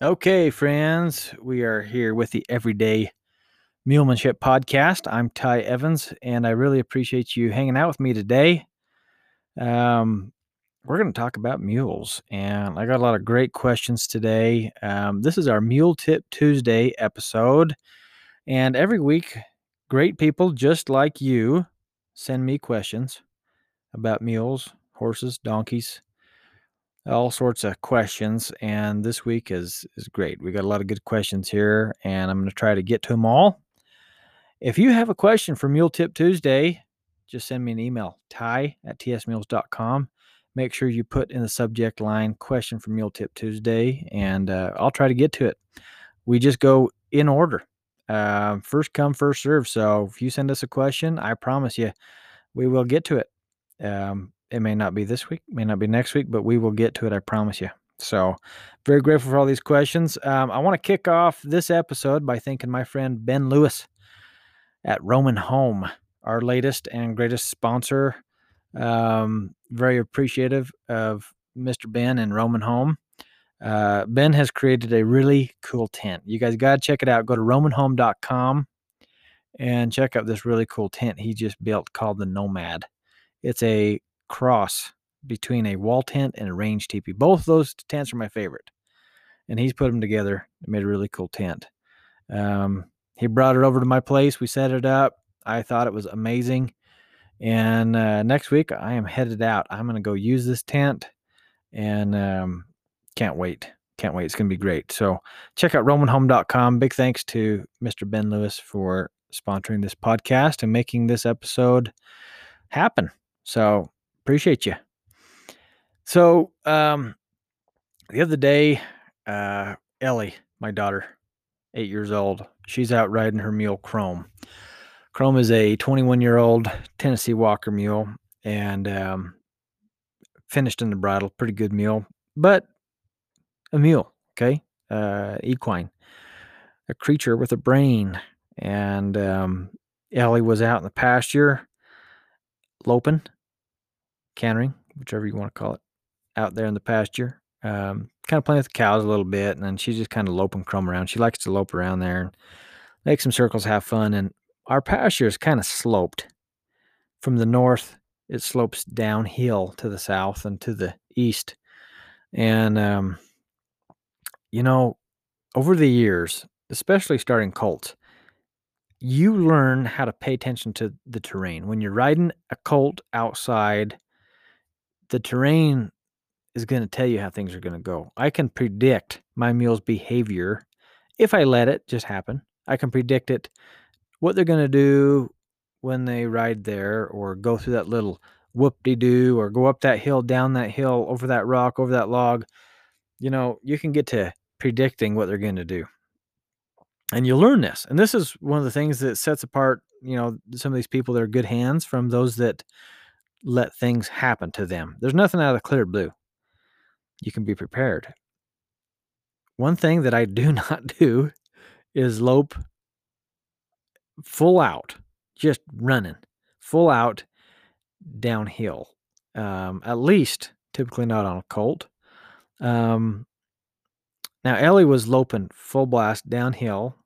Okay, friends, we are here with the Everyday Mulemanship Podcast. I'm Ty Evans, and I really appreciate you hanging out with me today. Um, we're going to talk about mules, and I got a lot of great questions today. Um, this is our Mule Tip Tuesday episode, and every week, great people just like you send me questions about mules, horses, donkeys, all sorts of questions and this week is is great. We got a lot of good questions here and i'm going to try to get to them all. If you have a question for mule tip tuesday just send me an email ty at tsmules.com make sure you put in the subject line question for mule tip tuesday and uh, i'll try to get to it. We just go in order. Uh, first come first serve so if you send us a question i promise you we will get to it. Um, it may not be this week, may not be next week, but we will get to it. I promise you. So, very grateful for all these questions. Um, I want to kick off this episode by thanking my friend Ben Lewis at Roman Home, our latest and greatest sponsor. Um, very appreciative of Mr. Ben and Roman Home. Uh, ben has created a really cool tent. You guys got to check it out. Go to romanhome.com and check out this really cool tent he just built called the Nomad. It's a cross between a wall tent and a range teepee. Both those tents are my favorite. And he's put them together and made a really cool tent. Um, he brought it over to my place. We set it up. I thought it was amazing. And uh, next week, I am headed out. I'm going to go use this tent and um, can't wait. Can't wait. It's going to be great. So check out romanhome.com. Big thanks to Mr. Ben Lewis for sponsoring this podcast and making this episode happen. So appreciate you. So, um, the other day, uh, Ellie, my daughter, eight years old, she's out riding her mule Chrome. Chrome is a 21 year old Tennessee Walker mule and um, finished in the bridle, pretty good mule, but a mule, okay, uh, equine, a creature with a brain. And um, Ellie was out in the pasture loping cantering, whichever you want to call it, out there in the pasture. Um, kind of playing with the cows a little bit, and then she's just kind of loping Chrome around. She likes to lope around there and make some circles, have fun. And our pasture is kind of sloped from the north. It slopes downhill to the south and to the east. And, um, you know, over the years, especially starting colts, you learn how to pay attention to the terrain. When you're riding a colt outside the terrain is going to tell you how things are going to go. I can predict my mule's behavior if I let it just happen. I can predict it, what they're going to do when they ride there or go through that little whoop de doo or go up that hill, down that hill, over that rock, over that log. You know, you can get to predicting what they're going to do. And you learn this. And this is one of the things that sets apart, you know, some of these people that are good hands from those that let things happen to them. There's nothing out of the clear blue. You can be prepared. One thing that I do not do is lope full out, just running full out downhill. Um, at least typically not on a colt. Um, now Ellie was loping full blast downhill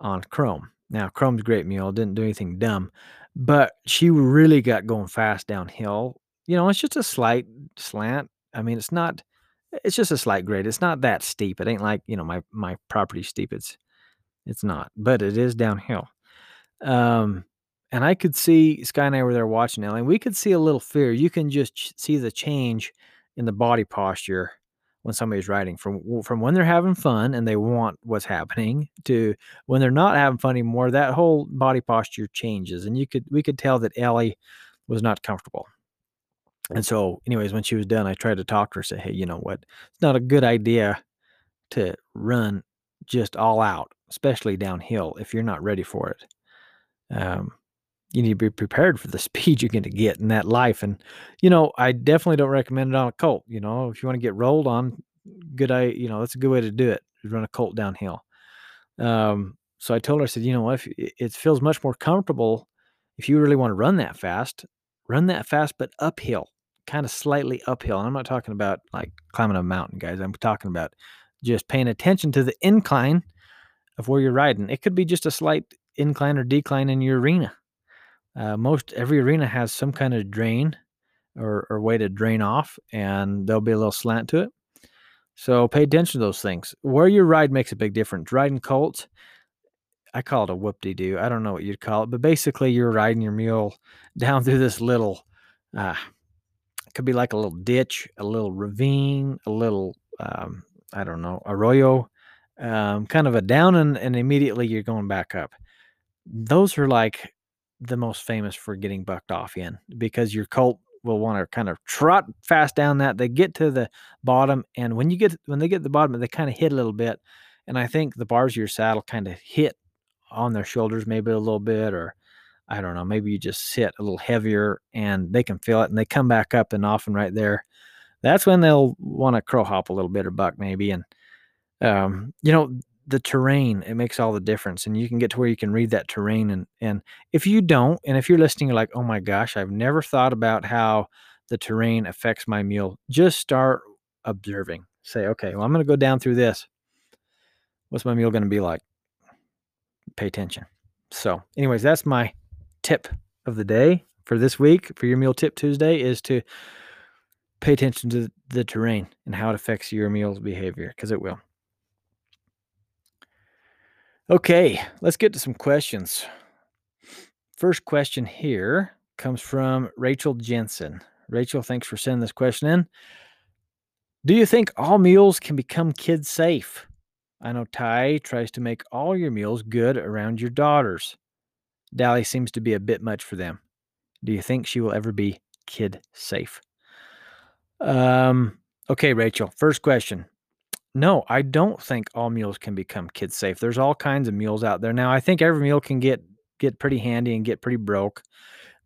on Chrome. Now Chrome's great mule, didn't do anything dumb, but she really got going fast downhill. You know, it's just a slight slant. I mean, it's not it's just a slight grade. It's not that steep. It ain't like, you know, my my property steep. It's it's not, but it is downhill. Um and I could see Sky and I were there watching it, and we could see a little fear. You can just see the change in the body posture when somebody's riding from from when they're having fun and they want what's happening to when they're not having fun anymore that whole body posture changes and you could we could tell that ellie was not comfortable. And so anyways when she was done i tried to talk to her say hey you know what? It's not a good idea to run just all out especially downhill if you're not ready for it. Um, you need to be prepared for the speed you're going to get in that life. And, you know, I definitely don't recommend it on a colt. You know, if you want to get rolled on, good, I, you know, that's a good way to do it. Run a colt downhill. Um, so I told her, I said, you know what, it feels much more comfortable if you really want to run that fast, run that fast, but uphill, kind of slightly uphill. And I'm not talking about like climbing a mountain, guys. I'm talking about just paying attention to the incline of where you're riding. It could be just a slight incline or decline in your arena. Uh, most every arena has some kind of drain or, or way to drain off, and there'll be a little slant to it. So pay attention to those things. Where you ride makes a big difference. Riding colts, I call it a whoop de doo. I don't know what you'd call it, but basically you're riding your mule down through this little, uh, could be like a little ditch, a little ravine, a little, um, I don't know, arroyo, um, kind of a down, and, and immediately you're going back up. Those are like the most famous for getting bucked off in because your colt will want to kind of trot fast down that. They get to the bottom, and when you get when they get to the bottom, they kind of hit a little bit. And I think the bars of your saddle kind of hit on their shoulders, maybe a little bit, or I don't know, maybe you just sit a little heavier and they can feel it and they come back up and often right there. That's when they'll want to crow hop a little bit or buck maybe. And um, you know, the terrain it makes all the difference and you can get to where you can read that terrain and and if you don't and if you're listening you're like oh my gosh i've never thought about how the terrain affects my mule just start observing. Say okay well i'm going to go down through this. What's my mule going to be like? Pay attention. So anyways that's my tip of the day for this week for your mule tip tuesday is to pay attention to the terrain and how it affects your mule's behavior because it will Okay, let's get to some questions. First question here comes from Rachel Jensen. Rachel, thanks for sending this question in. Do you think all meals can become kid safe? I know Ty tries to make all your meals good around your daughters. Dally seems to be a bit much for them. Do you think she will ever be kid safe? Um, okay, Rachel, first question. No, I don't think all mules can become kid safe. There's all kinds of mules out there. Now, I think every mule can get get pretty handy and get pretty broke,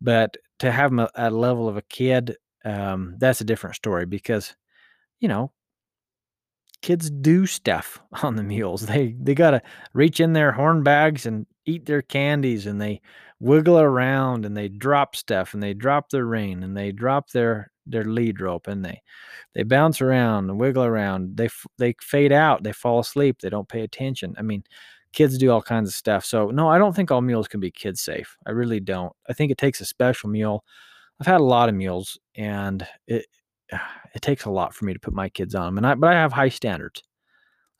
but to have them at a level of a kid, um, that's a different story because, you know, kids do stuff on the mules. They they gotta reach in their horn bags and eat their candies, and they wiggle around and they drop stuff and they drop their rein and they drop their their lead rope and they they bounce around and wiggle around. They they fade out. They fall asleep. They don't pay attention. I mean, kids do all kinds of stuff. So no, I don't think all mules can be kid safe. I really don't. I think it takes a special mule. I've had a lot of mules, and it it takes a lot for me to put my kids on them. And I but I have high standards.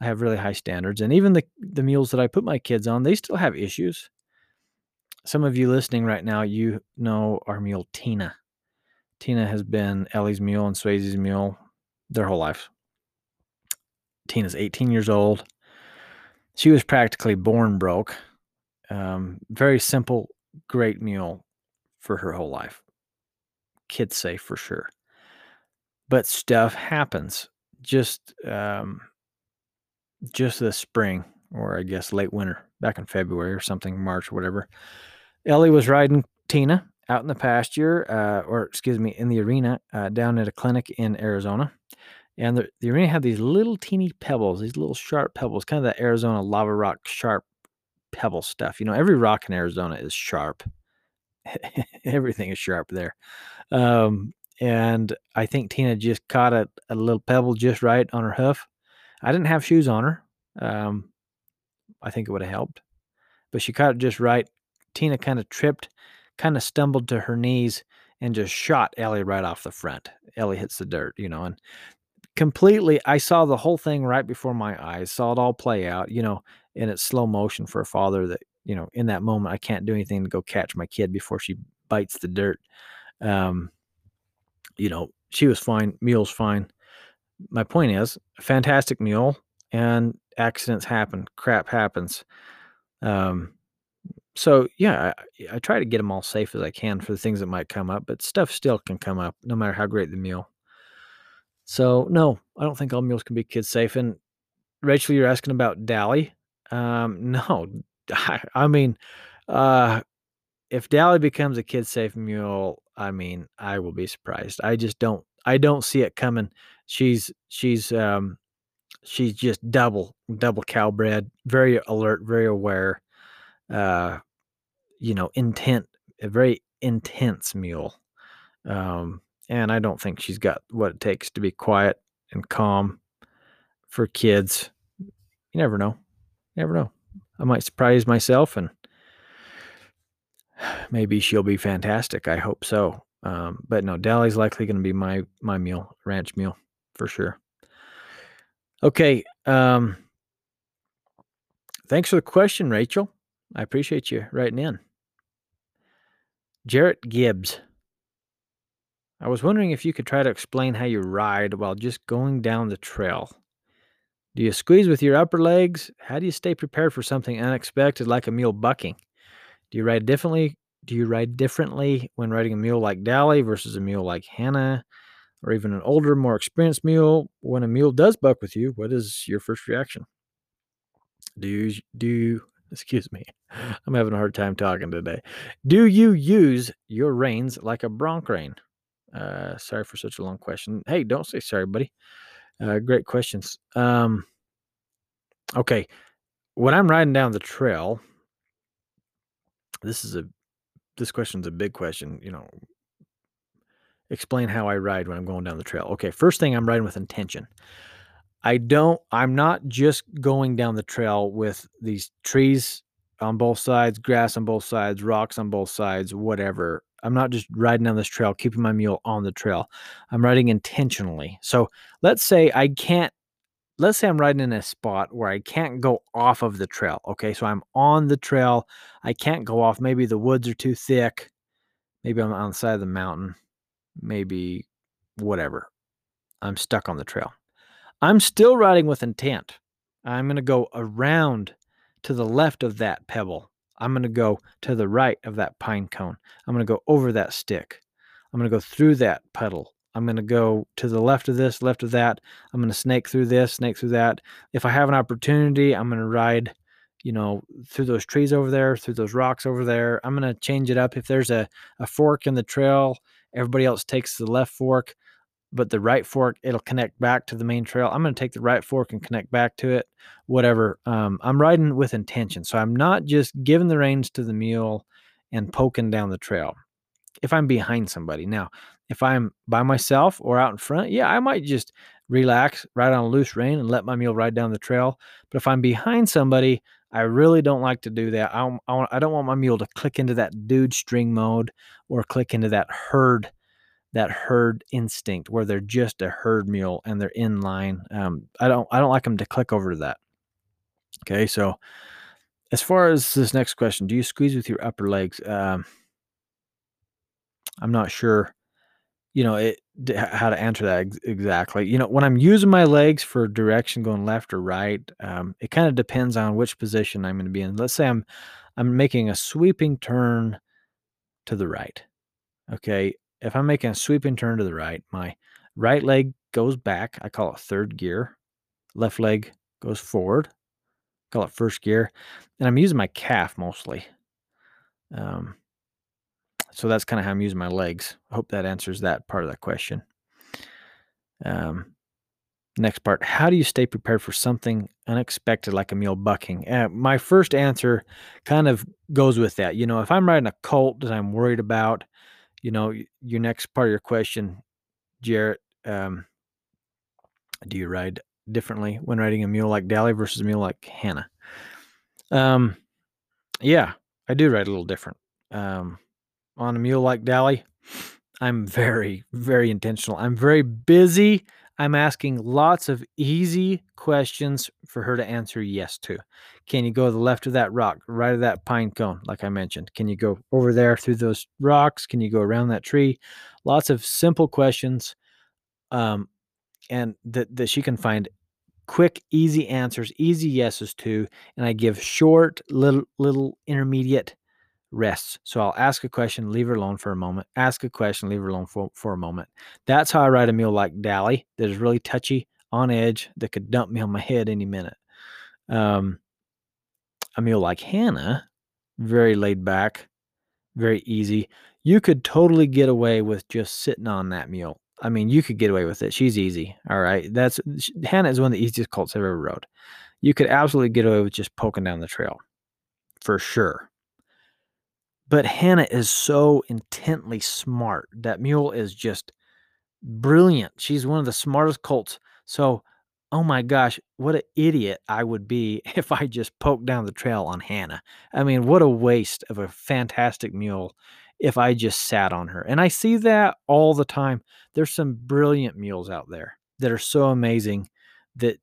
I have really high standards, and even the the mules that I put my kids on, they still have issues. Some of you listening right now, you know our mule Tina. Tina has been Ellie's mule and Swayze's mule their whole life. Tina's 18 years old. She was practically born broke. Um, very simple, great mule for her whole life. Kid safe for sure. But stuff happens. Just um, just this spring, or I guess late winter, back in February or something, March whatever. Ellie was riding Tina out in the pasture, uh, or excuse me, in the arena uh, down at a clinic in Arizona. And the, the arena had these little teeny pebbles, these little sharp pebbles, kind of that Arizona lava rock sharp pebble stuff. You know, every rock in Arizona is sharp. Everything is sharp there. Um, and I think Tina just caught a, a little pebble just right on her hoof. I didn't have shoes on her. Um, I think it would have helped, but she caught it just right. Tina kind of tripped kind of stumbled to her knees and just shot Ellie right off the front. Ellie hits the dirt, you know, and completely I saw the whole thing right before my eyes, saw it all play out, you know, and it's slow motion for a father that, you know, in that moment I can't do anything to go catch my kid before she bites the dirt. Um, you know, she was fine, mule's fine. My point is, fantastic mule and accidents happen, crap happens. Um, so yeah, I, I, try to get them all safe as I can for the things that might come up, but stuff still can come up no matter how great the meal. So no, I don't think all meals can be kid safe. And Rachel, you're asking about Dally. Um, no, I, I mean, uh, if Dally becomes a kid safe mule, I mean, I will be surprised. I just don't, I don't see it coming. She's, she's, um, she's just double, double cow bred, very alert, very aware. Uh, you know, intent, a very intense mule. Um, and I don't think she's got what it takes to be quiet and calm for kids. You never know. You never know. I might surprise myself and maybe she'll be fantastic. I hope so. Um, but no, Dally's likely going to be my my meal, ranch meal for sure. Okay. Um, thanks for the question, Rachel. I appreciate you writing in. Jarrett Gibbs. I was wondering if you could try to explain how you ride while just going down the trail. Do you squeeze with your upper legs? How do you stay prepared for something unexpected like a mule bucking? Do you ride differently? Do you ride differently when riding a mule like Dally versus a mule like Hannah, or even an older, more experienced mule? When a mule does buck with you, what is your first reaction? Do you do you, excuse me? I'm having a hard time talking today. Do you use your reins like a bronc rein? Uh, sorry for such a long question. Hey, don't say sorry, buddy. Uh, great questions. Um, okay, when I'm riding down the trail, this is a this question's a big question. You know, explain how I ride when I'm going down the trail. Okay, first thing, I'm riding with intention. I don't. I'm not just going down the trail with these trees on both sides, grass on both sides, rocks on both sides, whatever. I'm not just riding down this trail, keeping my mule on the trail. I'm riding intentionally. So let's say I can't, let's say I'm riding in a spot where I can't go off of the trail. Okay. So I'm on the trail. I can't go off. Maybe the woods are too thick. Maybe I'm on the side of the mountain. Maybe whatever. I'm stuck on the trail. I'm still riding with intent. I'm going to go around to the left of that pebble. I'm going to go to the right of that pine cone. I'm going to go over that stick. I'm going to go through that puddle. I'm going to go to the left of this, left of that. I'm going to snake through this, snake through that. If I have an opportunity, I'm going to ride, you know, through those trees over there, through those rocks over there. I'm going to change it up. If there's a, a fork in the trail, everybody else takes the left fork, but the right fork, it'll connect back to the main trail. I'm going to take the right fork and connect back to it, whatever. Um, I'm riding with intention. So I'm not just giving the reins to the mule and poking down the trail. If I'm behind somebody. Now, if I'm by myself or out in front, yeah, I might just relax, ride on a loose rein and let my mule ride down the trail. But if I'm behind somebody, I really don't like to do that. I I don't want my mule to click into that dude string mode or click into that herd that herd instinct where they're just a herd mule and they're in line. Um, I don't I don't like them to click over to that. Okay, so as far as this next question, do you squeeze with your upper legs? Um, I'm not sure, you know, it, how to answer that ex- exactly. You know, when I'm using my legs for direction going left or right, um, it kind of depends on which position I'm going to be in. Let's say I'm I'm making a sweeping turn to the right. Okay, if I'm making a sweeping turn to the right, my right leg goes back. I call it third gear. Left leg goes forward. Call it first gear. And I'm using my calf mostly. Um, so that's kind of how I'm using my legs. I hope that answers that part of that question. Um, next part How do you stay prepared for something unexpected like a mule bucking? Uh, my first answer kind of goes with that. You know, if I'm riding a colt that I'm worried about, you know, your next part of your question, Jarrett, um, do you ride differently when riding a mule like Dally versus a mule like Hannah? Um, yeah, I do ride a little different. Um, on a mule like Dally, I'm very, very intentional. I'm very busy I'm asking lots of easy questions for her to answer yes to. Can you go to the left of that rock, right of that pine cone, like I mentioned? Can you go over there through those rocks? Can you go around that tree? Lots of simple questions, um, and that that she can find quick, easy answers, easy yeses to. And I give short, little, little intermediate rests. So I'll ask a question, leave her alone for a moment, ask a question, leave her alone for, for a moment. That's how I ride a mule like Dally that is really touchy, on edge, that could dump me on my head any minute. Um, a mule like Hannah, very laid back, very easy. You could totally get away with just sitting on that mule. I mean, you could get away with it. She's easy. All right. That's Hannah is one of the easiest colts I've ever rode. You could absolutely get away with just poking down the trail for sure. But Hannah is so intently smart. That mule is just brilliant. She's one of the smartest colts. So oh my gosh, what an idiot I would be if I just poked down the trail on Hannah. I mean, what a waste of a fantastic mule if I just sat on her. And I see that all the time. There's some brilliant mules out there that are so amazing that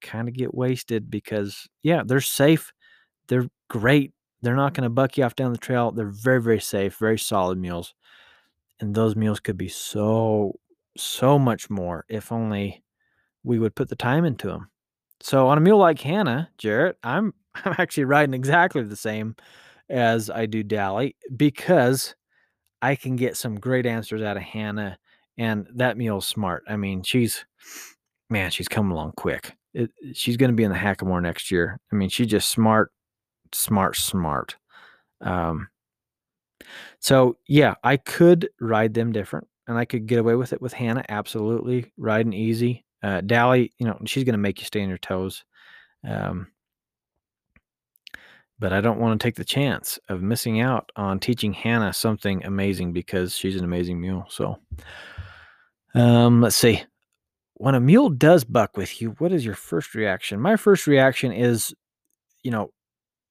kind of get wasted because, yeah, they're safe. They're great. They're not going to buck you off down the trail. They're very, very safe, very solid mules. And those mules could be so, so much more if only we would put the time into them. So on a mule like Hannah, Jarrett, I'm I'm actually riding exactly the same as I do Dally because I can get some great answers out of Hannah, and that mule's smart. I mean, she's man, she's coming along quick. It, she's going to be in the Hackamore next year. I mean, she's just smart, smart, smart. Um, so yeah, I could ride them different, and I could get away with it with Hannah. Absolutely, riding easy. Uh, Dally, you know, she's going to make you stay on your toes. Um, but I don't want to take the chance of missing out on teaching Hannah something amazing because she's an amazing mule. So, um, let's see. When a mule does buck with you, what is your first reaction? My first reaction is, you know,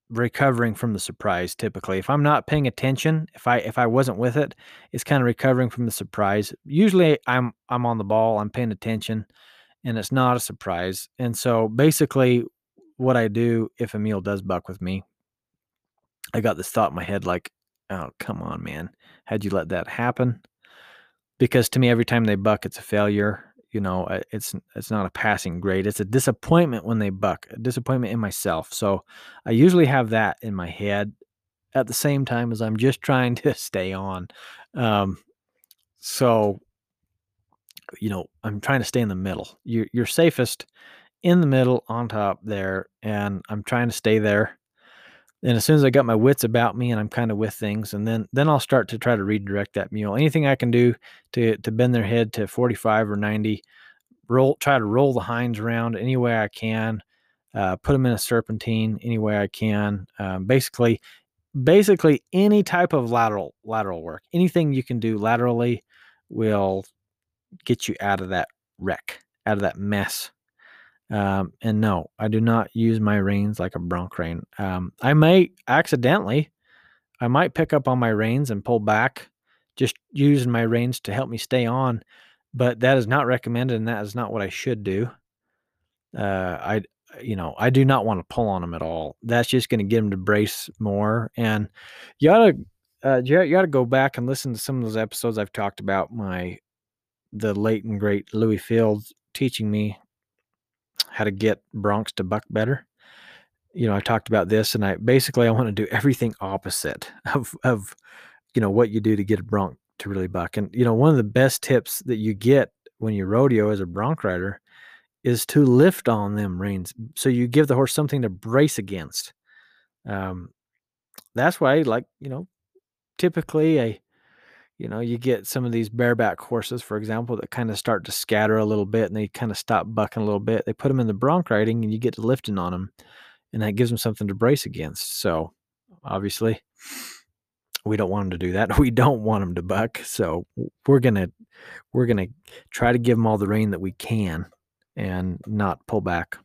recovering from the surprise typically if i'm not paying attention if i if i wasn't with it it's kind of recovering from the surprise usually i'm i'm on the ball i'm paying attention and it's not a surprise and so basically what i do if a meal does buck with me I got this thought in my head like, oh, come on, man. How'd you let that happen? Because to me, every time they buck, it's a failure. You know, it's it's not a passing grade. It's a disappointment when they buck, a disappointment in myself. So I usually have that in my head at the same time as I'm just trying to stay on. Um, so, you know, I'm trying to stay in the middle. You're, you're safest in the middle on top there, and I'm trying to stay there and as soon as I got my wits about me and I'm kind of with things, and then then I'll start to try to redirect that mule. Anything I can do to to bend their head to 45 or 90, roll try to roll the hinds around any way I can, uh, put them in a serpentine any way I can. Um, basically, basically any type of lateral lateral work, anything you can do laterally will get you out of that wreck, out of that mess um, and no, I do not use my reins like a bronc rein. Um, I may accidentally, I might pick up on my reins and pull back, just using my reins to help me stay on. But that is not recommended, and that is not what I should do. Uh, I, you know, I do not want to pull on them at all. That's just going to get them to brace more. And you to, uh, you, to go back and listen to some of those episodes I've talked about my, the late and great Louis Fields teaching me how to get broncs to buck better. You know, I talked about this, and I basically I want to do everything opposite of of you know what you do to get a bronc to really buck. And you know, one of the best tips that you get when you rodeo as a bronc rider is to lift on them reins, so you give the horse something to brace against. Um, that's why, like you know, typically a you know, you get some of these bareback horses, for example, that kind of start to scatter a little bit and they kind of stop bucking a little bit. They put them in the bronc riding and you get to lifting on them, and that gives them something to brace against. So, obviously, we don't want them to do that. We don't want them to buck. So, we're gonna we're gonna try to give them all the rein that we can and not pull back.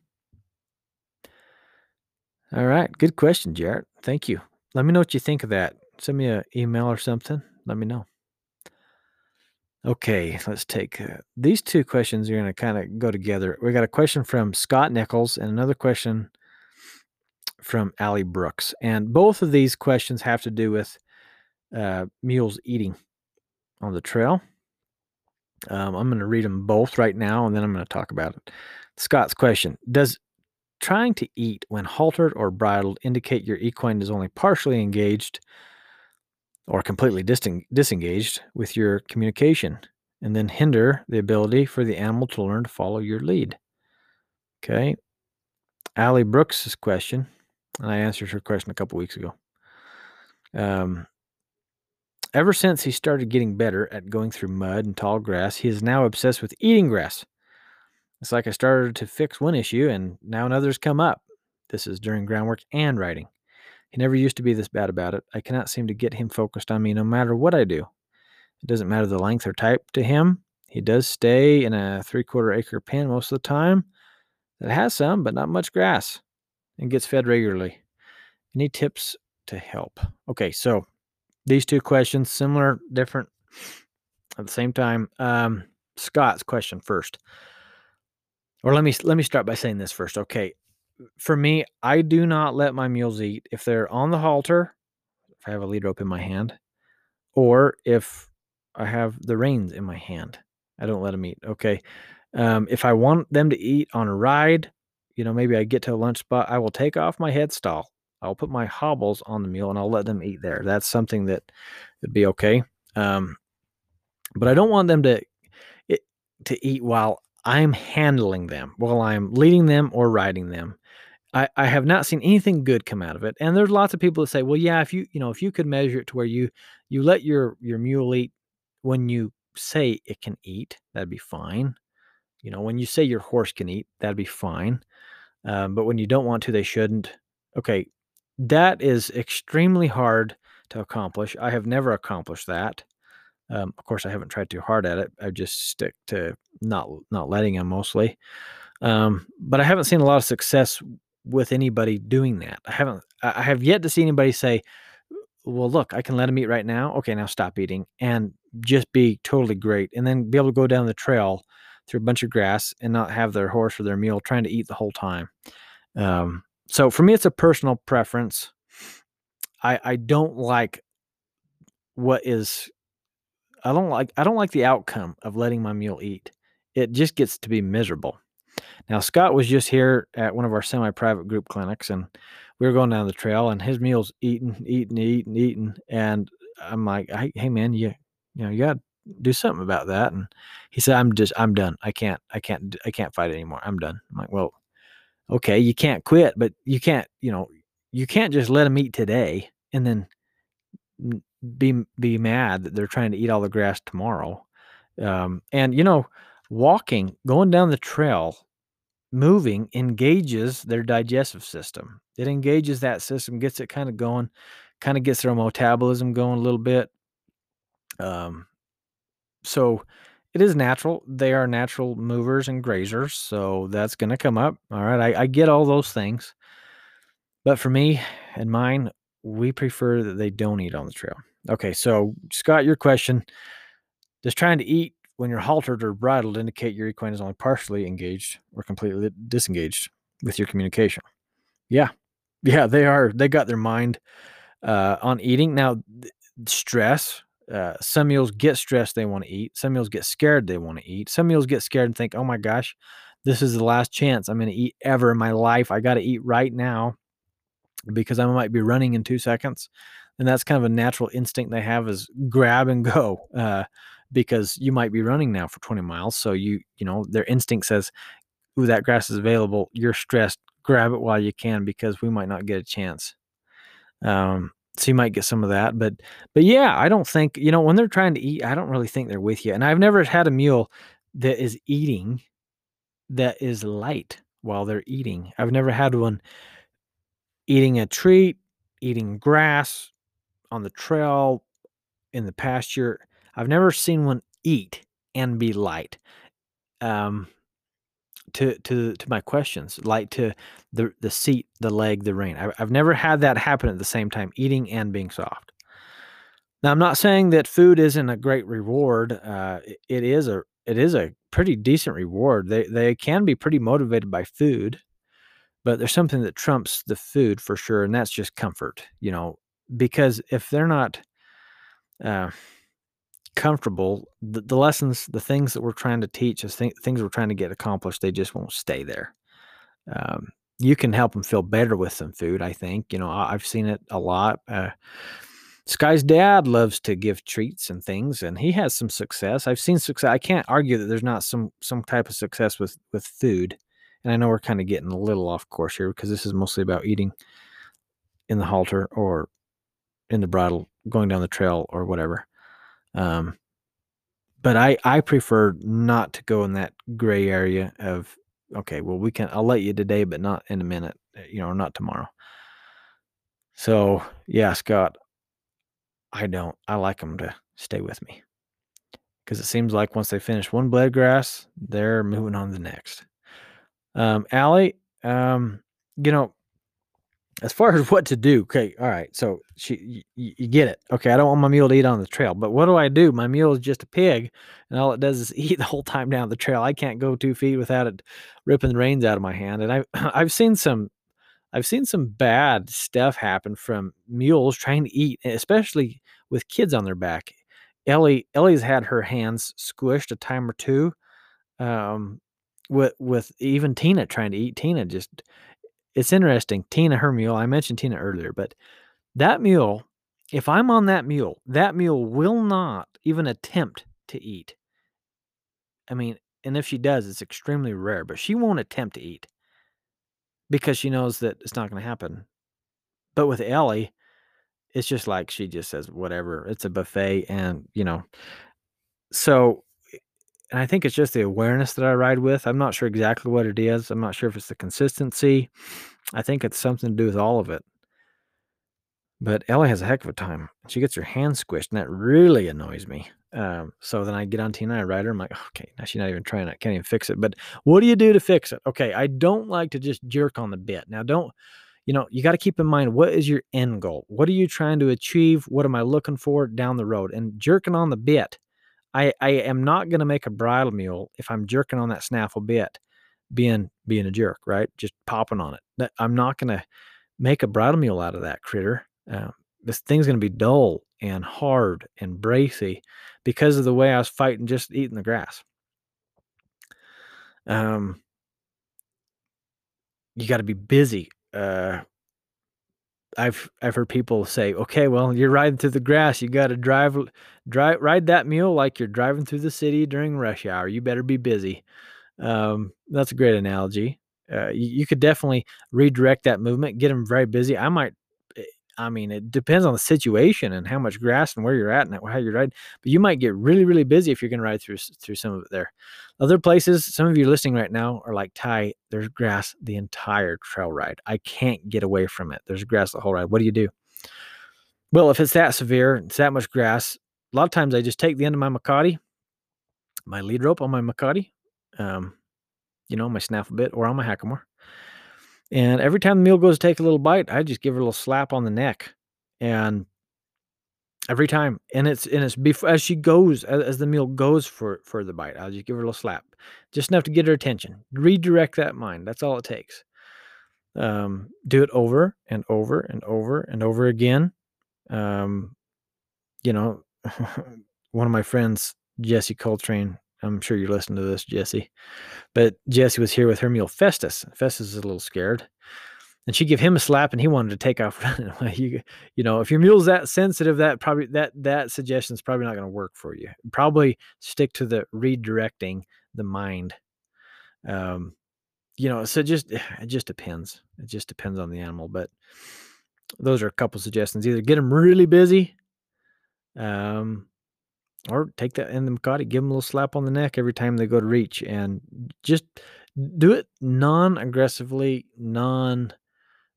All right, good question, Jarrett. Thank you. Let me know what you think of that. Send me an email or something. Let me know. Okay, let's take uh, these two questions are going to kind of go together. We got a question from Scott Nichols and another question from Allie Brooks. And both of these questions have to do with uh, mules eating on the trail. Um, I'm going to read them both right now and then I'm going to talk about it. Scott's question Does trying to eat when haltered or bridled indicate your equine is only partially engaged or completely disengaged with your communication and then hinder the ability for the animal to learn to follow your lead. Okay. Allie Brooks' question, and I answered her question a couple weeks ago. Um, ever since he started getting better at going through mud and tall grass, he is now obsessed with eating grass. It's like I started to fix one issue and now another's come up. This is during groundwork and riding. He never used to be this bad about it. I cannot seem to get him focused on me no matter what I do. It doesn't matter the length or type to him. He does stay in a three quarter acre pen most of the time, that has some, but not much grass and gets fed regularly. Any tips to help? Okay, so these two questions, similar, different at the same time. Um, Scott's question first. Or let me let me start by saying this first. Okay. For me, I do not let my mules eat if they're on the halter, if I have a lead rope in my hand, or if I have the reins in my hand. I don't let them eat. Okay. Um, if I want them to eat on a ride, you know, maybe I get to a lunch spot, I will take off my head stall. I'll put my hobbles on the mule and I'll let them eat there. That's something that would be okay. Um, but I don't want them to it, to eat while I'm handling them, while I'm leading them or riding them. I, I have not seen anything good come out of it. And there's lots of people that say, well, yeah, if you you know if you could measure it to where you you let your your mule eat when you say it can eat, that'd be fine. You know, when you say your horse can eat, that'd be fine. Um, but when you don't want to, they shouldn't. Okay, that is extremely hard to accomplish. I have never accomplished that. Um, of course, I haven't tried too hard at it. I just stick to not not letting them mostly. Um, but I haven't seen a lot of success with anybody doing that. I haven't. I have yet to see anybody say, "Well, look, I can let them eat right now. Okay, now stop eating," and just be totally great, and then be able to go down the trail through a bunch of grass and not have their horse or their mule trying to eat the whole time. Um, so for me, it's a personal preference. I I don't like what is I don't like I don't like the outcome of letting my mule eat. It just gets to be miserable. Now Scott was just here at one of our semi-private group clinics, and we were going down the trail, and his mule's eating, eating, eating, eating, and I'm like, hey, man, you you know you got to do something about that. And he said, I'm just I'm done. I can't I can't I can't fight anymore. I'm done. I'm like, well, okay, you can't quit, but you can't you know you can't just let him eat today and then be be mad that they're trying to eat all the grass tomorrow. Um, and you know, walking, going down the trail, moving engages their digestive system. It engages that system, gets it kind of going, kind of gets their metabolism going a little bit. Um, so it is natural. They are natural movers and grazers, so that's going to come up. All right, I, I get all those things, but for me and mine, we prefer that they don't eat on the trail. Okay, so Scott, your question does trying to eat when you're haltered or bridled indicate your equine is only partially engaged or completely disengaged with your communication? Yeah, yeah, they are. They got their mind uh, on eating. Now, stress. Uh, some mules get stressed, they want to eat. Some mules get scared, they want to eat. Some mules get scared and think, oh my gosh, this is the last chance I'm going to eat ever in my life. I got to eat right now because I might be running in two seconds and that's kind of a natural instinct they have is grab and go uh, because you might be running now for 20 miles so you you know their instinct says ooh that grass is available. You're stressed. Grab it while you can because we might not get a chance. Um, so you might get some of that but but yeah i don't think you know when they're trying to eat i don't really think they're with you and i've never had a mule that is eating that is light while they're eating. I've never had one eating a treat eating grass on the trail, in the pasture. I've never seen one eat and be light. Um, to to to my questions, light to the the seat, the leg, the rein. I've, I've never had that happen at the same time, eating and being soft. Now, I'm not saying that food isn't a great reward. Uh, it, it is a it is a pretty decent reward. They they can be pretty motivated by food, but there's something that trumps the food for sure, and that's just comfort. You know, because if they're not uh, comfortable, the, the, lessons, the things that we're trying to teach, is th- things we're trying to get accomplished, they just won't stay there. Um, you can help them feel better with some food. I think you know I, have seen it a lot. Uh, Sky's dad loves to give treats and things, and he has some success. I've seen success. I can't argue that there's not some some type of success with with food. And I know we're kind of getting a little off course here because this is mostly about eating in the halter or in the bridle going down the trail or whatever. Um, but I I prefer not to go in that gray area of okay, well we can I'll let you today, but not in a minute, eh, you know, not tomorrow. So yeah, Scott, I don't. I like them to stay with me because it seems like once they finish one blade grass, they're moving on to the next. Um, Allie, um, you know, as far as what to do, okay, all right. So she, you, you get it. Okay, I don't want my mule to eat on the trail, but what do I do? My mule is just a pig, and all it does is eat the whole time down the trail. I can't go two feet without it ripping the reins out of my hand. And I've I've seen some, I've seen some bad stuff happen from mules trying to eat, especially with kids on their back. Ellie Ellie's had her hands squished a time or two. Um, with with even Tina trying to eat. Tina just it's interesting. Tina, her mule, I mentioned Tina earlier, but that mule, if I'm on that mule, that mule will not even attempt to eat. I mean, and if she does, it's extremely rare, but she won't attempt to eat because she knows that it's not going to happen. But with Ellie, it's just like she just says, whatever, it's a buffet. And, you know, so and I think it's just the awareness that I ride with. I'm not sure exactly what it is. I'm not sure if it's the consistency. I think it's something to do with all of it. But Ellie has a heck of a time. She gets her hand squished, and that really annoys me. Um, so then I get on Tina, I ride her. I'm like, okay, now she's not even trying. I can't even fix it. But what do you do to fix it? Okay, I don't like to just jerk on the bit. Now, don't, you know, you got to keep in mind what is your end goal? What are you trying to achieve? What am I looking for down the road? And jerking on the bit I, I am not going to make a bridle mule if I'm jerking on that snaffle bit, being being a jerk, right? Just popping on it. I'm not going to make a bridle mule out of that critter. Uh, this thing's going to be dull and hard and bracy because of the way I was fighting just eating the grass. Um, you got to be busy. Uh, I've I've heard people say, "Okay, well, you're riding through the grass. You got to drive drive ride that mule like you're driving through the city during rush hour. You better be busy." Um, that's a great analogy. Uh, you, you, could definitely redirect that movement, get them very busy. I might I mean, it depends on the situation and how much grass and where you're at and how you're riding. But you might get really, really busy if you're going to ride through through some of it there. Other places, some of you listening right now are like, Ty, there's grass the entire trail ride. I can't get away from it. There's grass the whole ride. What do you do? Well, if it's that severe, it's that much grass. A lot of times I just take the end of my mecate, my lead rope on my mecate, um, you know, my snaffle bit or on my hackamore and every time the mule goes to take a little bite, I just give her a little slap on the neck. And every time, and it's and it's before as she goes, as, as the mule goes for for the bite, I'll just give her a little slap, just enough to get her attention. Redirect that mind. That's all it takes. Um, do it over and over and over and over again. Um, you know, one of my friends, Jesse Coltrane, I'm sure you're listening to this, Jesse. But Jesse was here with her mule Festus. Festus is a little scared. And she gave him a slap and he wanted to take off running. you, you know, if your mule's that sensitive, that probably that that suggestion is probably not going to work for you. Probably stick to the redirecting the mind. Um, you know, so just it just depends. It just depends on the animal. But those are a couple suggestions. Either get them really busy, um, or take that in the mecate, give them a little slap on the neck every time they go to reach, and just do it non-aggressively, non.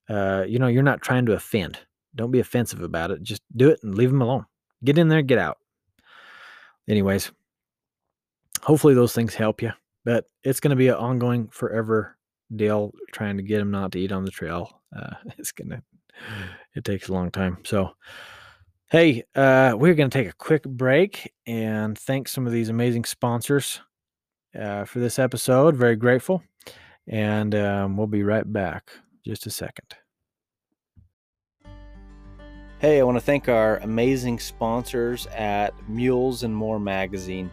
Uh, you know, you're not trying to offend. Don't be offensive about it. Just do it and leave them alone. Get in there, get out. Anyways, hopefully those things help you. But it's going to be an ongoing, forever deal trying to get them not to eat on the trail. Uh, it's gonna. It takes a long time. So. Hey, uh, we're going to take a quick break and thank some of these amazing sponsors uh, for this episode. Very grateful. And um, we'll be right back. Just a second. Hey, I want to thank our amazing sponsors at Mules and More magazine.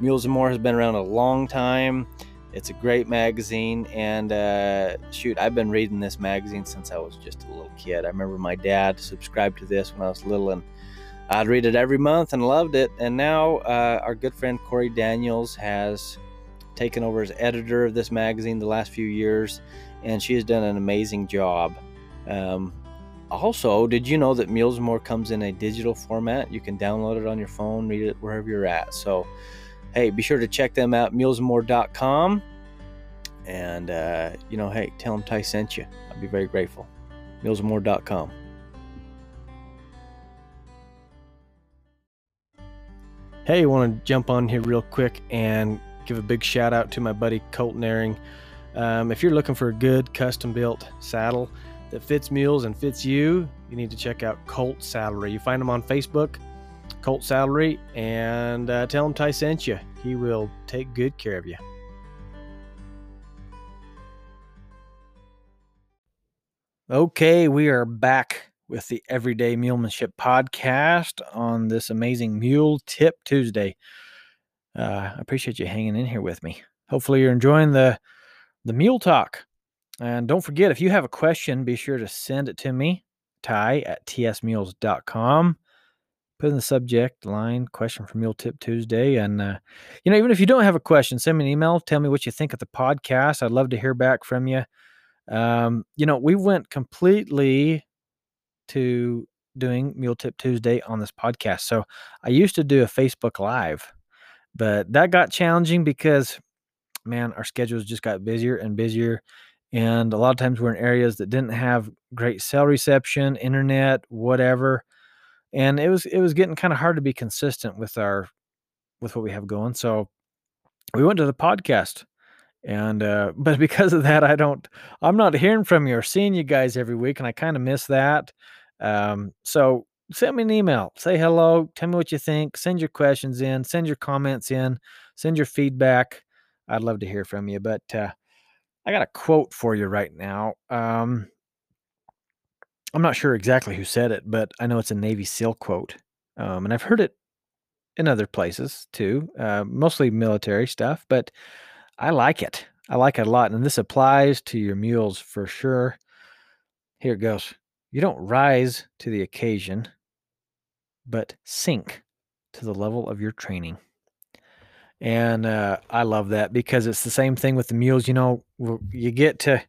Mules and More has been around a long time. It's a great magazine, and uh, shoot, I've been reading this magazine since I was just a little kid. I remember my dad subscribed to this when I was little, and I'd read it every month and loved it. And now uh, our good friend Corey Daniels has taken over as editor of this magazine the last few years, and she has done an amazing job. Um, also, did you know that Mules More comes in a digital format? You can download it on your phone, read it wherever you're at. So hey, be sure to check them out, mulesmore.com. And, uh, you know, hey, tell them Ty sent you. I'd be very grateful. Mulesmore.com. Hey, I want to jump on here real quick and give a big shout out to my buddy Colton Airing. Um, if you're looking for a good custom built saddle that fits mules and fits you, you need to check out Colt Saddlery. You find them on Facebook, Colt Saddlery, and uh, tell him Ty sent you. He will take good care of you. Okay, we are back with the Everyday Mulemanship podcast on this amazing Mule Tip Tuesday. Uh, I appreciate you hanging in here with me. Hopefully, you're enjoying the the mule talk. And don't forget, if you have a question, be sure to send it to me, Ty at tsmules.com. Put in the subject line question for Mule Tip Tuesday. And, uh, you know, even if you don't have a question, send me an email. Tell me what you think of the podcast. I'd love to hear back from you. Um, you know, we went completely to doing Mule Tip Tuesday on this podcast. So I used to do a Facebook Live, but that got challenging because, man, our schedules just got busier and busier. And a lot of times we're in areas that didn't have great cell reception, internet, whatever. And it was it was getting kind of hard to be consistent with our with what we have going. So we went to the podcast and uh, but because of that, I don't, I'm not hearing from you or seeing you guys every week, and I kind of miss that. Um, so send me an email, say hello, tell me what you think, send your questions in, send your comments in, send your feedback. I'd love to hear from you. But uh, I got a quote for you right now. Um, I'm not sure exactly who said it, but I know it's a Navy SEAL quote, um, and I've heard it in other places too, uh, mostly military stuff, but I like it. I like it a lot. And this applies to your mules for sure. Here it goes. You don't rise to the occasion, but sink to the level of your training. And uh, I love that because it's the same thing with the mules. You know, you get to,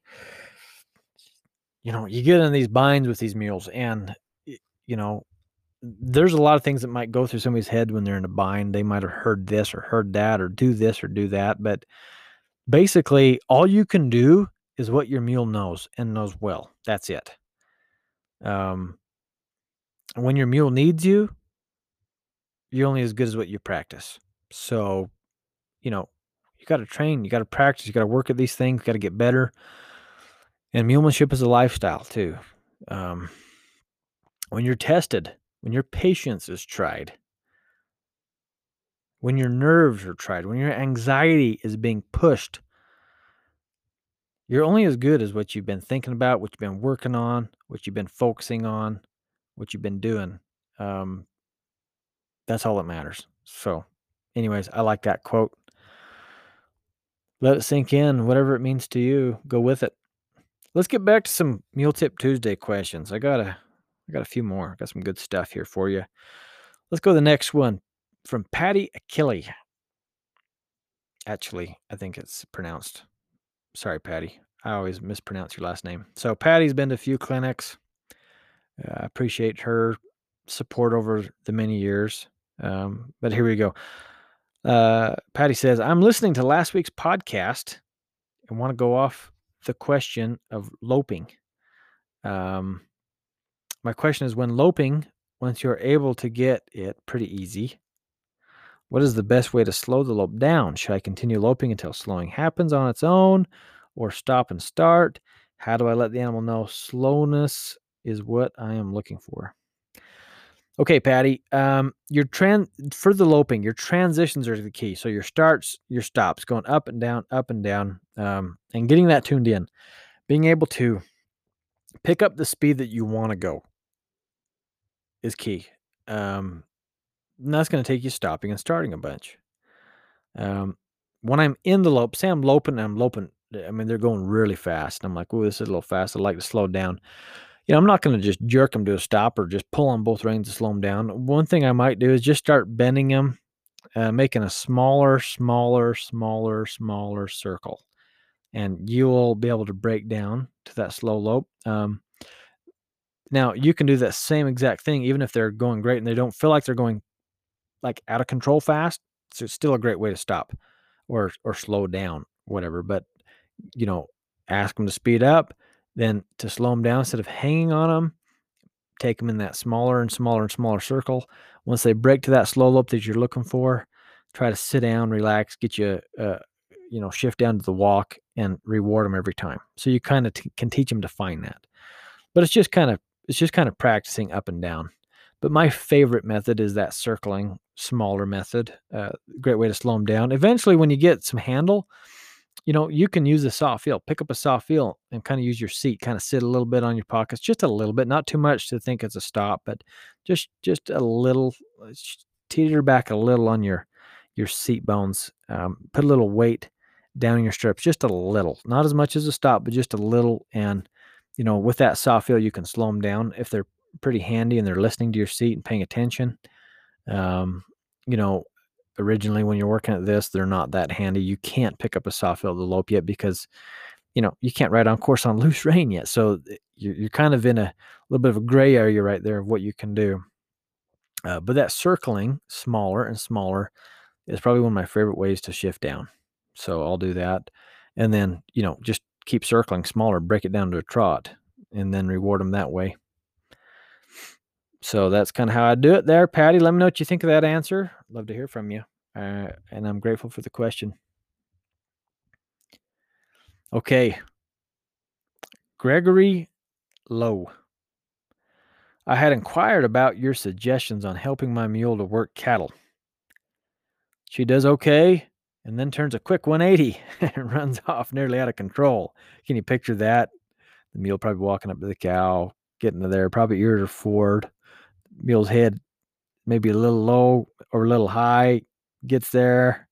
you know, you get in these binds with these mules, and, you know, there's a lot of things that might go through somebody's head when they're in a bind. They might have heard this or heard that or do this or do that. But basically, all you can do is what your mule knows and knows well. That's it. Um, when your mule needs you, you're only as good as what you practice. So, you know, you got to train, you got to practice, you got to work at these things, got to get better. And mulemanship is a lifestyle too. Um, when you're tested, when your patience is tried, when your nerves are tried, when your anxiety is being pushed, you're only as good as what you've been thinking about, what you've been working on, what you've been focusing on, what you've been doing. Um, that's all that matters. So, anyways, I like that quote. Let it sink in, whatever it means to you, go with it. Let's get back to some Mule Tip Tuesday questions. I got a, I got a few more. I got some good stuff here for you. Let's go to the next one from Patty Achille. Actually, I think it's pronounced. Sorry, Patty. I always mispronounce your last name. So Patty's been to a few clinics. Uh, I appreciate her support over the many years. Um, but here we go. Uh, Patty says, I'm listening to last week's podcast and want to go off the question of loping. Um, my question is when loping, once you're able to get it pretty easy, what is the best way to slow the lope down? Should I continue loping until slowing happens on its own or stop and start? How do I let the animal know slowness is what I am looking for? Okay, Patty. Um, your trend for the loping, your transitions are the key. So your starts, your stops, going up and down, up and down, um, and getting that tuned in, being able to pick up the speed that you want to go is key. Um, and that's going to take you stopping and starting a bunch. Um, when I'm in the lope, say I'm loping, I'm loping. I mean, they're going really fast. And I'm like, oh, this is a little fast. I'd like to slow down. You know, I'm not going to just jerk them to a stop or just pull on both reins to slow them down. One thing I might do is just start bending them, uh, making a smaller, smaller, smaller, smaller circle. And you will be able to break down to that slow lope. Um, now, you can do that same exact thing, even if they're going great and they don't feel like they're going like out of control fast, so it's still a great way to stop or or slow down, whatever. But you know, ask them to speed up, then to slow them down instead of hanging on them. Take them in that smaller and smaller and smaller circle. Once they break to that slow lope that you're looking for, try to sit down, relax, get you, uh, you know, shift down to the walk, and reward them every time. So you kind of t- can teach them to find that. But it's just kind of it's just kind of practicing up and down. But my favorite method is that circling smaller method. Uh, great way to slow them down. Eventually, when you get some handle, you know, you can use a soft feel. Pick up a soft feel and kind of use your seat, kind of sit a little bit on your pockets, just a little bit, not too much to think it's a stop, but just just a little, uh, teeter back a little on your your seat bones. Um, put a little weight down your stirrups, just a little, not as much as a stop, but just a little. And you know, with that soft feel, you can slow them down if they're pretty handy and they're listening to your seat and paying attention. Um, you know, originally when you're working at this, they're not that handy. You can't pick up a soft feel to lope yet because, you know, you can't ride on course on loose rein yet. So you're, you're kind of in a little bit of a gray area right there of what you can do. Uh, but that circling smaller and smaller is probably one of my favorite ways to shift down. So I'll do that. And then, you know, just keep circling smaller, break it down to a trot, and then reward them that way. So that's kind of how I do it there. Patty, let me know what you think of that answer. Love to hear from you. Uh, and I'm grateful for the question. Okay. Gregory Lowe. I had inquired about your suggestions on helping my mule to work cattle. She does okay and then turns a quick 180 and runs off nearly out of control. Can you picture that? The mule probably walking up to the cow, getting to there, probably ears are forward mule's head maybe a little low or a little high, gets there,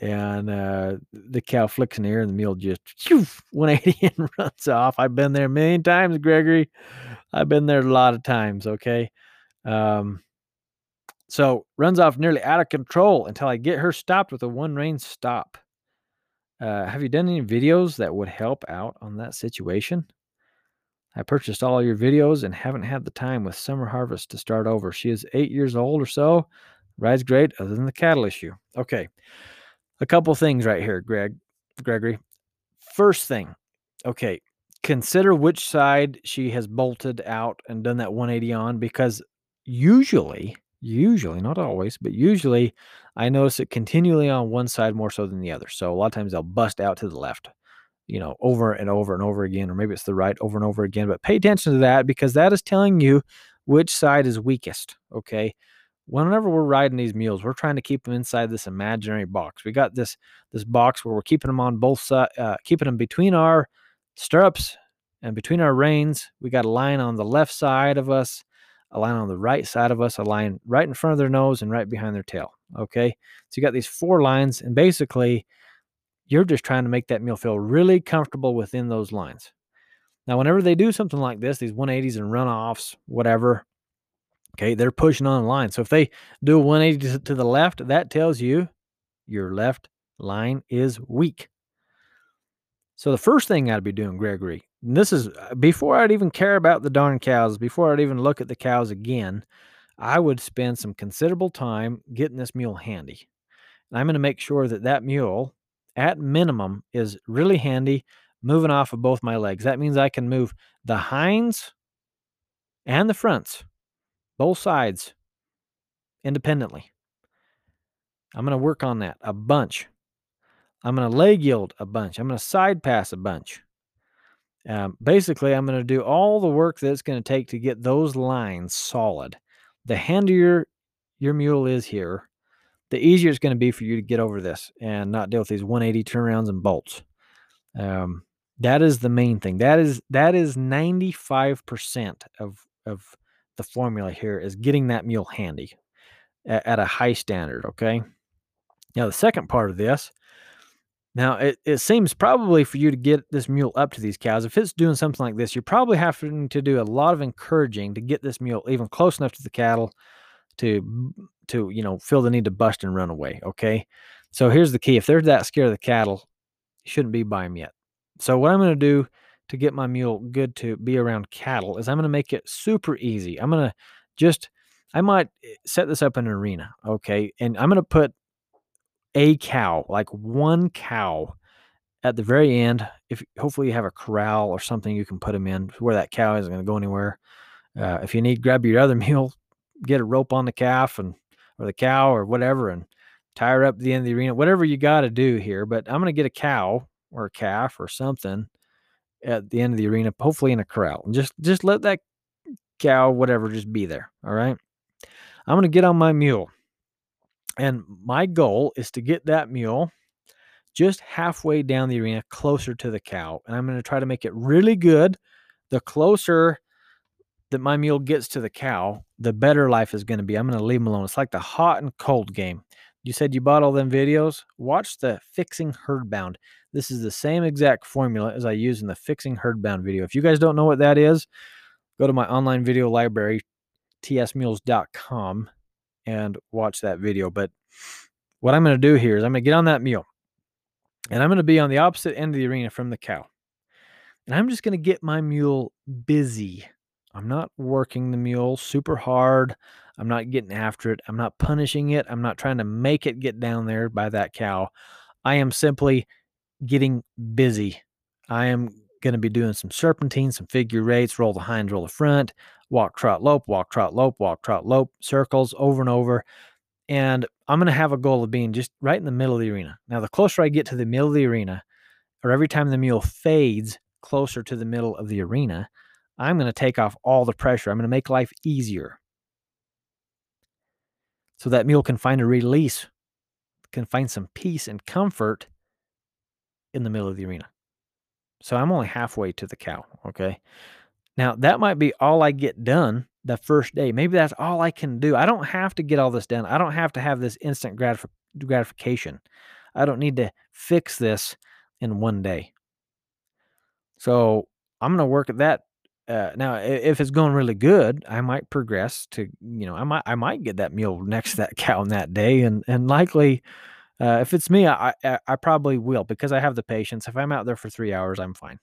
and uh, the cow flicks an ear, and the mule just shoo, 180 and runs off. I've been there a million times, Gregory. I've been there a lot of times. Okay. Um, so runs off nearly out of control until I get her stopped with a one rein stop. Uh, have you done any videos that would help out on that situation? I purchased all your videos and haven't had the time with Summer Harvest to start over. She is eight years old or so. Rides great, other than the cattle issue. Okay. A couple things right here, Greg, Gregory. First thing, okay, consider which side she has bolted out and done that 180 on because usually, usually, not always, but usually I notice it continually on one side more so than the other. So a lot of times they'll bust out to the left you know, over and over and over again, or maybe it's the right over and over again. But pay attention to that because that is telling you which side is weakest. Okay. Whenever we're riding these mules, we're trying to keep them inside this imaginary box. We got this this box where we're keeping them on both sides, uh, keeping them between our stirrups and between our reins. We got a line on the left side of us, a line on the right side of us, a line right in front of their nose and right behind their tail. Okay. So you got these four lines, and basically you're just trying to make that mule feel really comfortable within those lines. Now, whenever they do something like this, these 180s and runoffs, whatever, okay, they're pushing on the line. So if they do a 180 to the left, that tells you your left line is weak. So the first thing I'd be doing, Gregory, this is uh, before I'd even care about the darn cows, before I'd even look at the cows again, I would spend some considerable time getting this mule handy. And I'm going to make sure that that mule at minimum is really handy moving off of both my legs. That means I can move the hinds and the fronts, both sides, independently. I'm going to work on that a bunch. I'm going to leg yield a bunch. I'm going to side pass a bunch. Um, basically, I'm going to do all the work that it's going to take to get those lines solid. The handier your mule is here, the easier it's going to be for you to get over this and not deal with these 180 turnarounds and bolts. Um, that is the main thing. That is that is 95% of of the formula here is getting that mule handy at, at a high standard. Okay. Now the second part of this. Now it, it seems probably for you to get this mule up to these cows, if it's doing something like this, you're probably having to do a lot of encouraging to get this mule even close enough to the cattle to to you know feel the need to bust and run away. Okay, so here's the key: if they're that scared of the cattle, you shouldn't be by them yet. So what I'm going to do to get my mule good to be around cattle is I'm going to make it super easy. I'm going to just I might eh, set this up in an arena, okay, and I'm going to put a cow, like one cow at the very end. If hopefully you have a corral or something you can put them in where that cow isn't going to go anywhere. Uh, if you need, grab your other mule, get a rope on the calf and or the cow or whatever and tie her up at the end of the arena, whatever you got to do here. But I'm going to get a cow or a calf or something at the end of the arena, hopefully in a corral. And just just let that cow, whatever, just be there. All right. I'm going to get on my mule. And my goal is to get that mule just halfway down the arena, closer to the cow. And I'm going to try to make it really good. The closer that my mule gets to the cow, the better life is going to be. I'm going to leave him alone. It's like the hot and cold game. You said you bought all them videos? Watch the Fixing Herdbound. This is the same exact formula as I use in the Fixing Herdbound video. If you guys don't know what that is, go to my online video library, tsmules.com, and watch that video. But what I'm going to do here is I'm going to get on that mule and I'm going to be on the opposite end of the arena from the cow. And I'm just going to get my mule busy. I'm not working the mule super hard. I'm not getting after it. I'm not punishing it. I'm not trying to make it get down there by that cow. I am simply getting busy. I am going to be doing some serpentine, some figure eights, roll the hinds, roll the front, walk, trot, lope, walk, trot, lope, walk, trot, lope, circles over and over. And I'm going to have a goal of being just right in the middle of the arena. Now, the closer I get to the middle of the arena, or every time the mule fades closer to the middle of the arena, I'm going to take off all the pressure. I'm going to make life easier. So that mule can find a release, can find some peace and comfort in the middle of the arena. So I'm only halfway to the cow. Okay. Now, that might be all I get done the first day. Maybe that's all I can do. I don't have to get all this done. I don't have to have this instant gratif- gratification. I don't need to fix this in one day. So I'm going to work at that. Uh, now, if it's going really good, I might progress to, you know, I might, I might get that mule next to that cow in that day, and and likely, uh, if it's me, I, I I probably will because I have the patience. If I'm out there for three hours, I'm fine.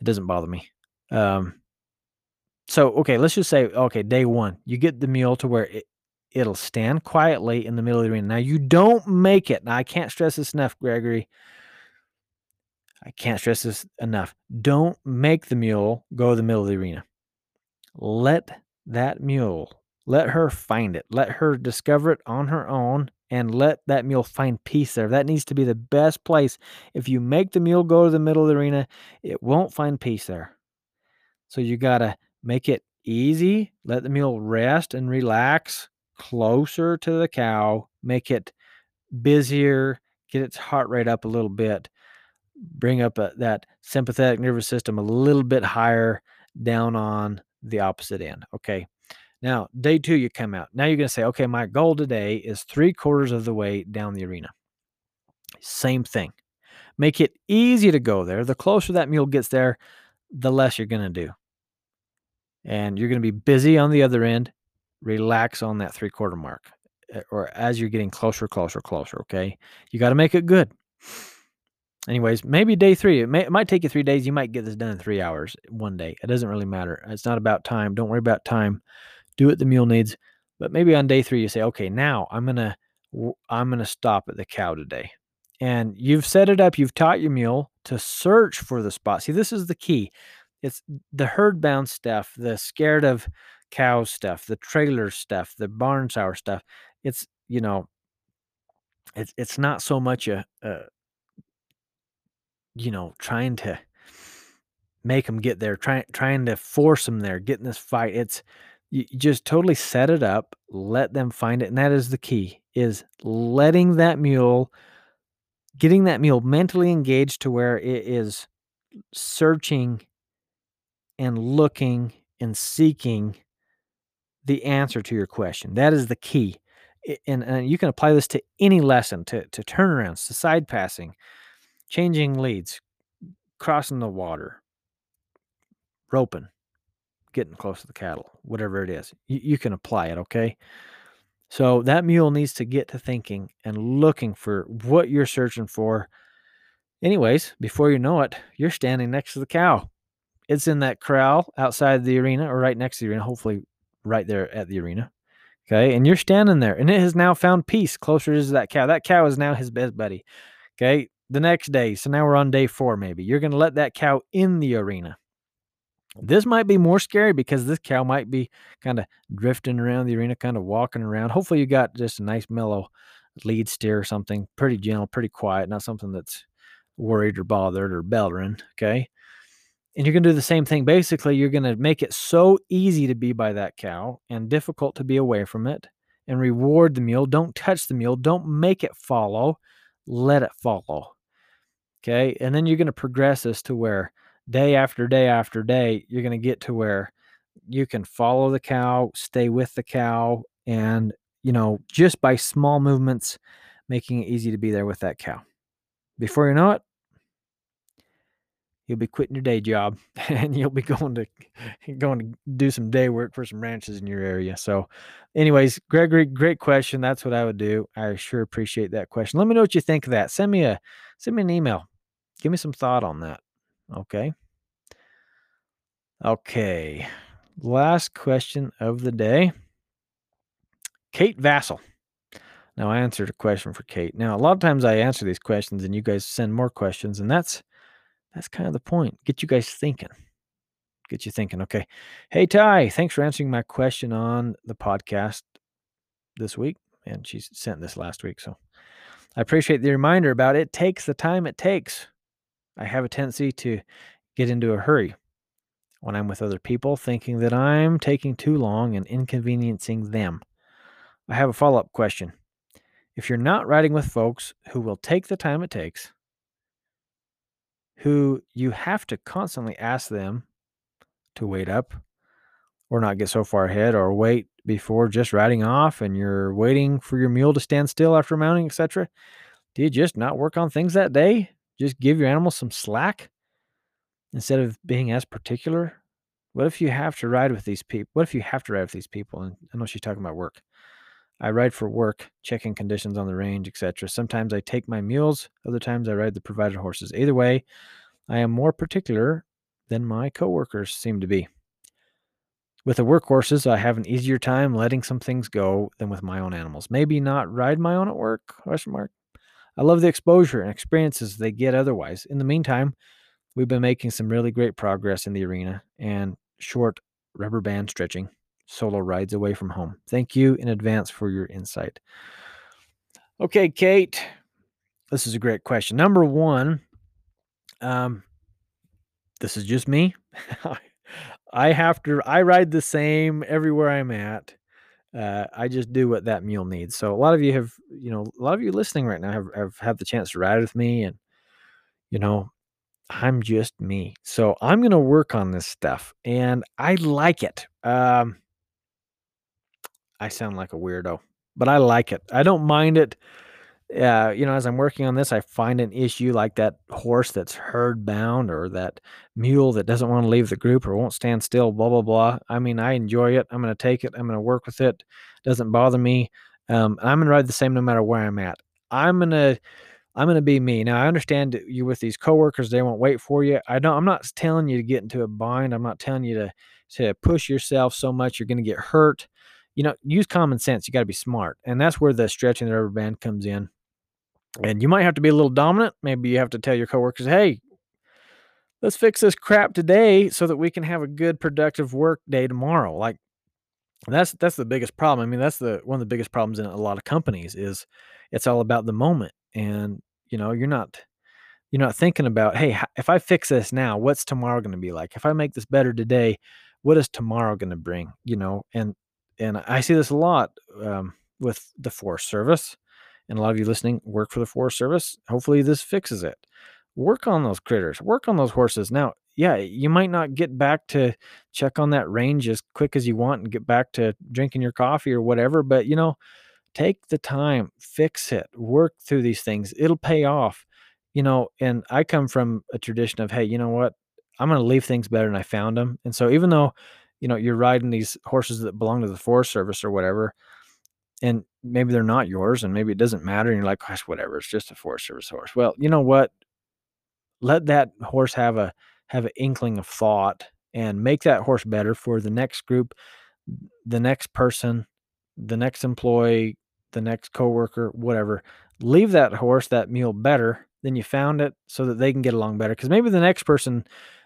It doesn't bother me. Um, so okay, let's just say okay, day one, you get the mule to where it, it'll stand quietly in the middle of the arena. Now you don't make it. Now I can't stress this enough, Gregory. I can't stress this enough. Don't make the mule go to the middle of the arena. Let that mule, let her find it. Let her discover it on her own and let that mule find peace there. That needs to be the best place. If you make the mule go to the middle of the arena, it won't find peace there. So you got to make it easy, let the mule rest and relax closer to the cow, make it busier, get its heart rate up a little bit, bring up a, that sympathetic nervous system a little bit higher down on the opposite end. Okay. Now, day two, you come out. Now you're going to say, okay, my goal today is three quarters of the way down the arena. Same thing. Make it easy to go there. The closer that mule gets there, the less you're going to do and you're going to be busy on the other end. Relax on that three quarter mark eh, or as you're getting closer, closer, closer. Okay. You got to make it good. Anyways, maybe day three. It, may, it might take you three days. You might get this done in three hours one day. It doesn't really matter. It's not about time. Don't worry about time. Do what the mule needs. But maybe on day three, you say, okay, now I'm to. I'm to stop at the cow today. And you've set it up, you've taught your mule to search for the spot. See, this is the key it's the herd bound stuff, the scared of cows stuff, the trailer stuff, the barn sour stuff. It's you know, it's it's not so much a, a you know trying to make them get there, trying trying to force them there, getting this fight. It's you just totally set it up, let them find it, and that is the key: is letting that mule, getting that mule mentally engaged to where it is searching and looking and seeking the answer to your question. That is the key. And, and you can apply this to any lesson, to, to turnarounds, to side passing, changing leads, crossing the water, roping, getting close to the cattle, whatever it is. You, you can apply it, okay? So that mule needs to get to thinking and looking for what you're searching for. Anyways, before you know it, you're standing next to the cow it's in that corral outside the arena or right next to the arena, hopefully right there at the arena. Okay. And you're standing there and it has now found peace closer to that cow. That cow is now his best buddy. Okay. The next day. So now we're on day four, maybe. You're going to let that cow in the arena. This might be more scary because this cow might be kind of drifting around the arena, kind of walking around. Hopefully, you got just a nice mellow lead steer or something, pretty gentle, pretty quiet, not something that's worried or bothered or bellering. Okay. And you're going to do the same thing. Basically, you're going to make it so easy to be by that cow and difficult to be away from it and reward the mule. Don't touch the mule. Don't make it follow. Let it follow. Okay. And then you're going to progress this to where day after day after day, you're going to get to where you can follow the cow, stay with the cow, and, you know, just by small movements, making it easy to be there with that cow. Before you know it, you'll be quitting your day job and you'll be going to going to do some day work for some ranches in your area. So, anyways, Gregory, great question. That's what I would do. I sure appreciate that question. Let me know what you think of that. Send me a send me an email. Give me some thought on that. Okay. Okay. Last question of the day. Kate Vassell. Now I answered a question for Kate. Now a lot of times I answer these questions and you guys send more questions and that's that's kind of the point. Get you guys thinking. Get you thinking. Okay. Hey Ty, thanks for answering my question on the podcast this week. And she sent this last week. So I appreciate the reminder about it takes the time it takes. I have a tendency to get into a hurry when I'm with other people, thinking that I'm taking too long and inconveniencing them. I have a follow up question. If you're not riding with folks who will take the time it takes, who you have to constantly ask them to wait up or not get so far ahead or wait before just riding off and you're waiting for your mule to stand still after mounting, etc. Do you just not work on things that day? Just give your animal some slack instead of being as particular? What if you have to ride with these people? What if you have to ride with these people? And I know she's talking about work. I ride for work, checking conditions on the range, etc. Sometimes I take my mules, other times I ride the provided horses. Either way, I am more particular than my coworkers seem to be. With the work horses, I have an easier time letting some things go than with my own animals. Maybe not ride my own at work? Question mark. I love the exposure and experiences they get otherwise. In the meantime, we've been making some really great progress in the arena and short rubber band stretching solo rides away from home. Thank you in advance for your insight. Okay, Kate, this is a great question. Number one, um, this is just me. I have to, I ride the same everywhere I'm at. Uh, I just do what that mule needs. So a lot of you have, you know, a lot of you listening right now have, have had the chance to ride with me and, you know, I'm just me. So I'm going to work on this stuff and I like it. Um, I sound like a weirdo, but I like it. I don't mind it. Uh, you know, as I'm working on this, I find an issue like that horse that's herd bound or that mule that doesn't want to leave the group or won't stand still, blah, blah, blah. I mean, I enjoy it. I'm going to take it. I'm going to work with it. it doesn't bother me. Um, I'm going to ride the same no matter where I'm at. I'm going to, I'm going to be me. Now, I understand you with these coworkers, they won't wait for you. I don't, I'm not telling you to get into a bind. I'm not telling you to, to push yourself so much you're going to get hurt you know, use common sense. You got to be smart. And that's where the stretching the rubber band comes in. And you might have to be a little dominant. Maybe you have to tell your coworkers, hey, let's fix this crap today so that we can have a good productive work day tomorrow. Like that's that's the biggest problem. I mean, that's the one of the biggest problems in a lot of companies is it's all about the moment. And you know, you're not you're not thinking about, hey, if I fix this now, what's tomorrow going to be like? If I make this better today, what is tomorrow going to bring? You know, and and I see this a lot um, with the Forest Service. And a lot of you listening work for the Forest Service. Hopefully, this fixes it. Work on those critters, work on those horses. Now, yeah, you might not get back to check on that range as quick as you want and get back to drinking your coffee or whatever, but you know, take the time, fix it, work through these things. It'll pay off. You know, and I come from a tradition of, hey, you know what? I'm going to leave things better than I found them. And so even though you know you're riding these horses that belong to the forest service or whatever and maybe they're not yours and maybe it doesn't matter and you're like gosh whatever it's just a forest service horse. Well you know what? Let that horse have a have an inkling of thought and make that horse better for the next group the next person the next employee the next coworker whatever. Leave that horse that mule better than you found it so that they can get along better because maybe the next person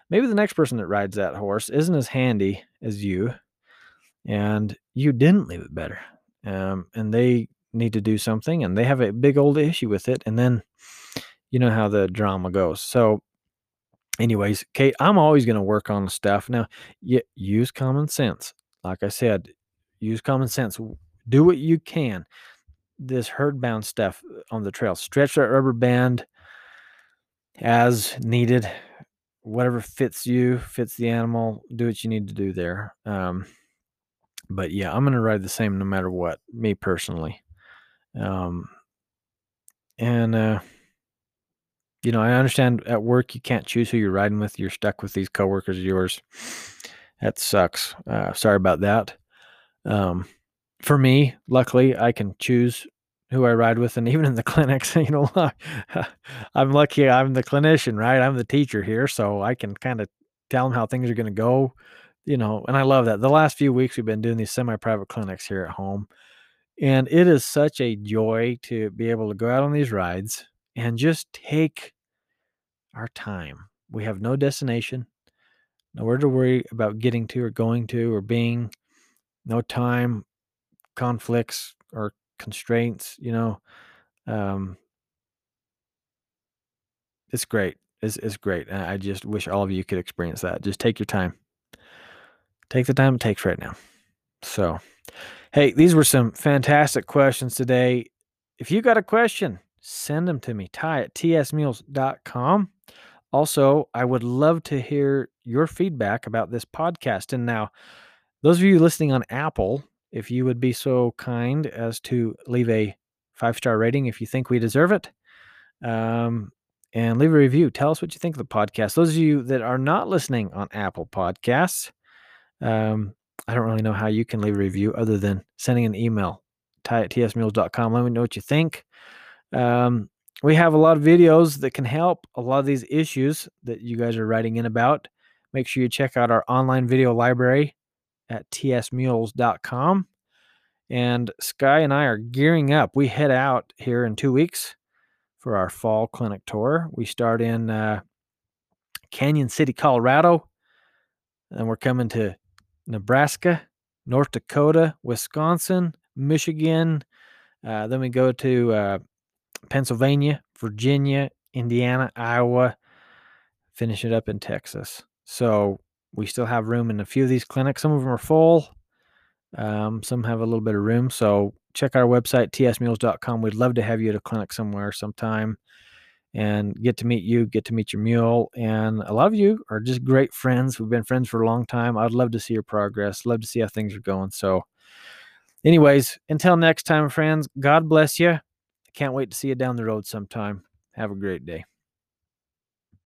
maybe the next person that rides that horse isn't as handy as you and you didn't leave it better um, and they need to do something and they have a big old issue with it and then you know how the drama goes. So, anyways, Kate, I'm always going to work on stuff. Now, you use common sense. Like I said, use common sense. Do what you can. This herd bound stuff on the trail, stretch that rubber band as needed. Whatever fits you, fits the animal, do what you need to do there. Um, but yeah, I'm to ride the same no matter what, me personally. Um, and, uh, you know, I understand at work you can't choose who you're riding with. You're stuck with these coworkers of yours. That sucks. Uh, sorry about that. Um, for me, luckily, I can choose who I ride with, and even in the clinics, you know, I'm lucky. I'm the clinician, right? I'm the teacher here, so I can kind of tell them how things are going to go. You know, and I love that. The last few weeks we've been doing these semi-private clinics here at home, and it is such a joy to be able to go out on these rides and just take our time. We have no destination, nowhere to worry about getting to or going to or being, no time conflicts or constraints, you know. Um, it's great. It's, it's great. And I just wish all of you could experience that. Just take your time. Take the time it takes right now. So, hey, these were some fantastic questions today. If you got a question, send them to me, ty at tsmules.com. Also, I would love to hear your feedback about this podcast. And now, those of you listening on Apple, if you would be so kind as to leave a five star rating if you think we deserve it, um, and leave a review. Tell us what you think of the podcast. Those of you that are not listening on Apple Podcasts, um, I don't really know how you can leave a review other than sending an email, ty at tsmules.com. Let me know what you think. Um, we have a lot of videos that can help a lot of these issues that you guys are writing in about. Make sure you check out our online video library at tsmules.com. And Sky and I are gearing up. We head out here in two weeks for our fall clinic tour. We start in uh, Cañon City, Colorado. And we're coming to Nebraska, North Dakota, Wisconsin, Michigan. Uh, then we go to uh, Pennsylvania, Virginia, Indiana, Iowa, finish it up in Texas. So we still have room in a few of these clinics. Some of them are full. Um, some have a little bit of room. So check our website, tsmules.com. We'd love to have you at a clinic somewhere sometime and get to meet you, get to meet your mule. And a lot of you are just great friends. We've been friends for a long time. I'd love to see your progress, love to see how things are going. So, anyways, until next time, friends, God bless you. Can't wait to see you down the road sometime. Have a great day.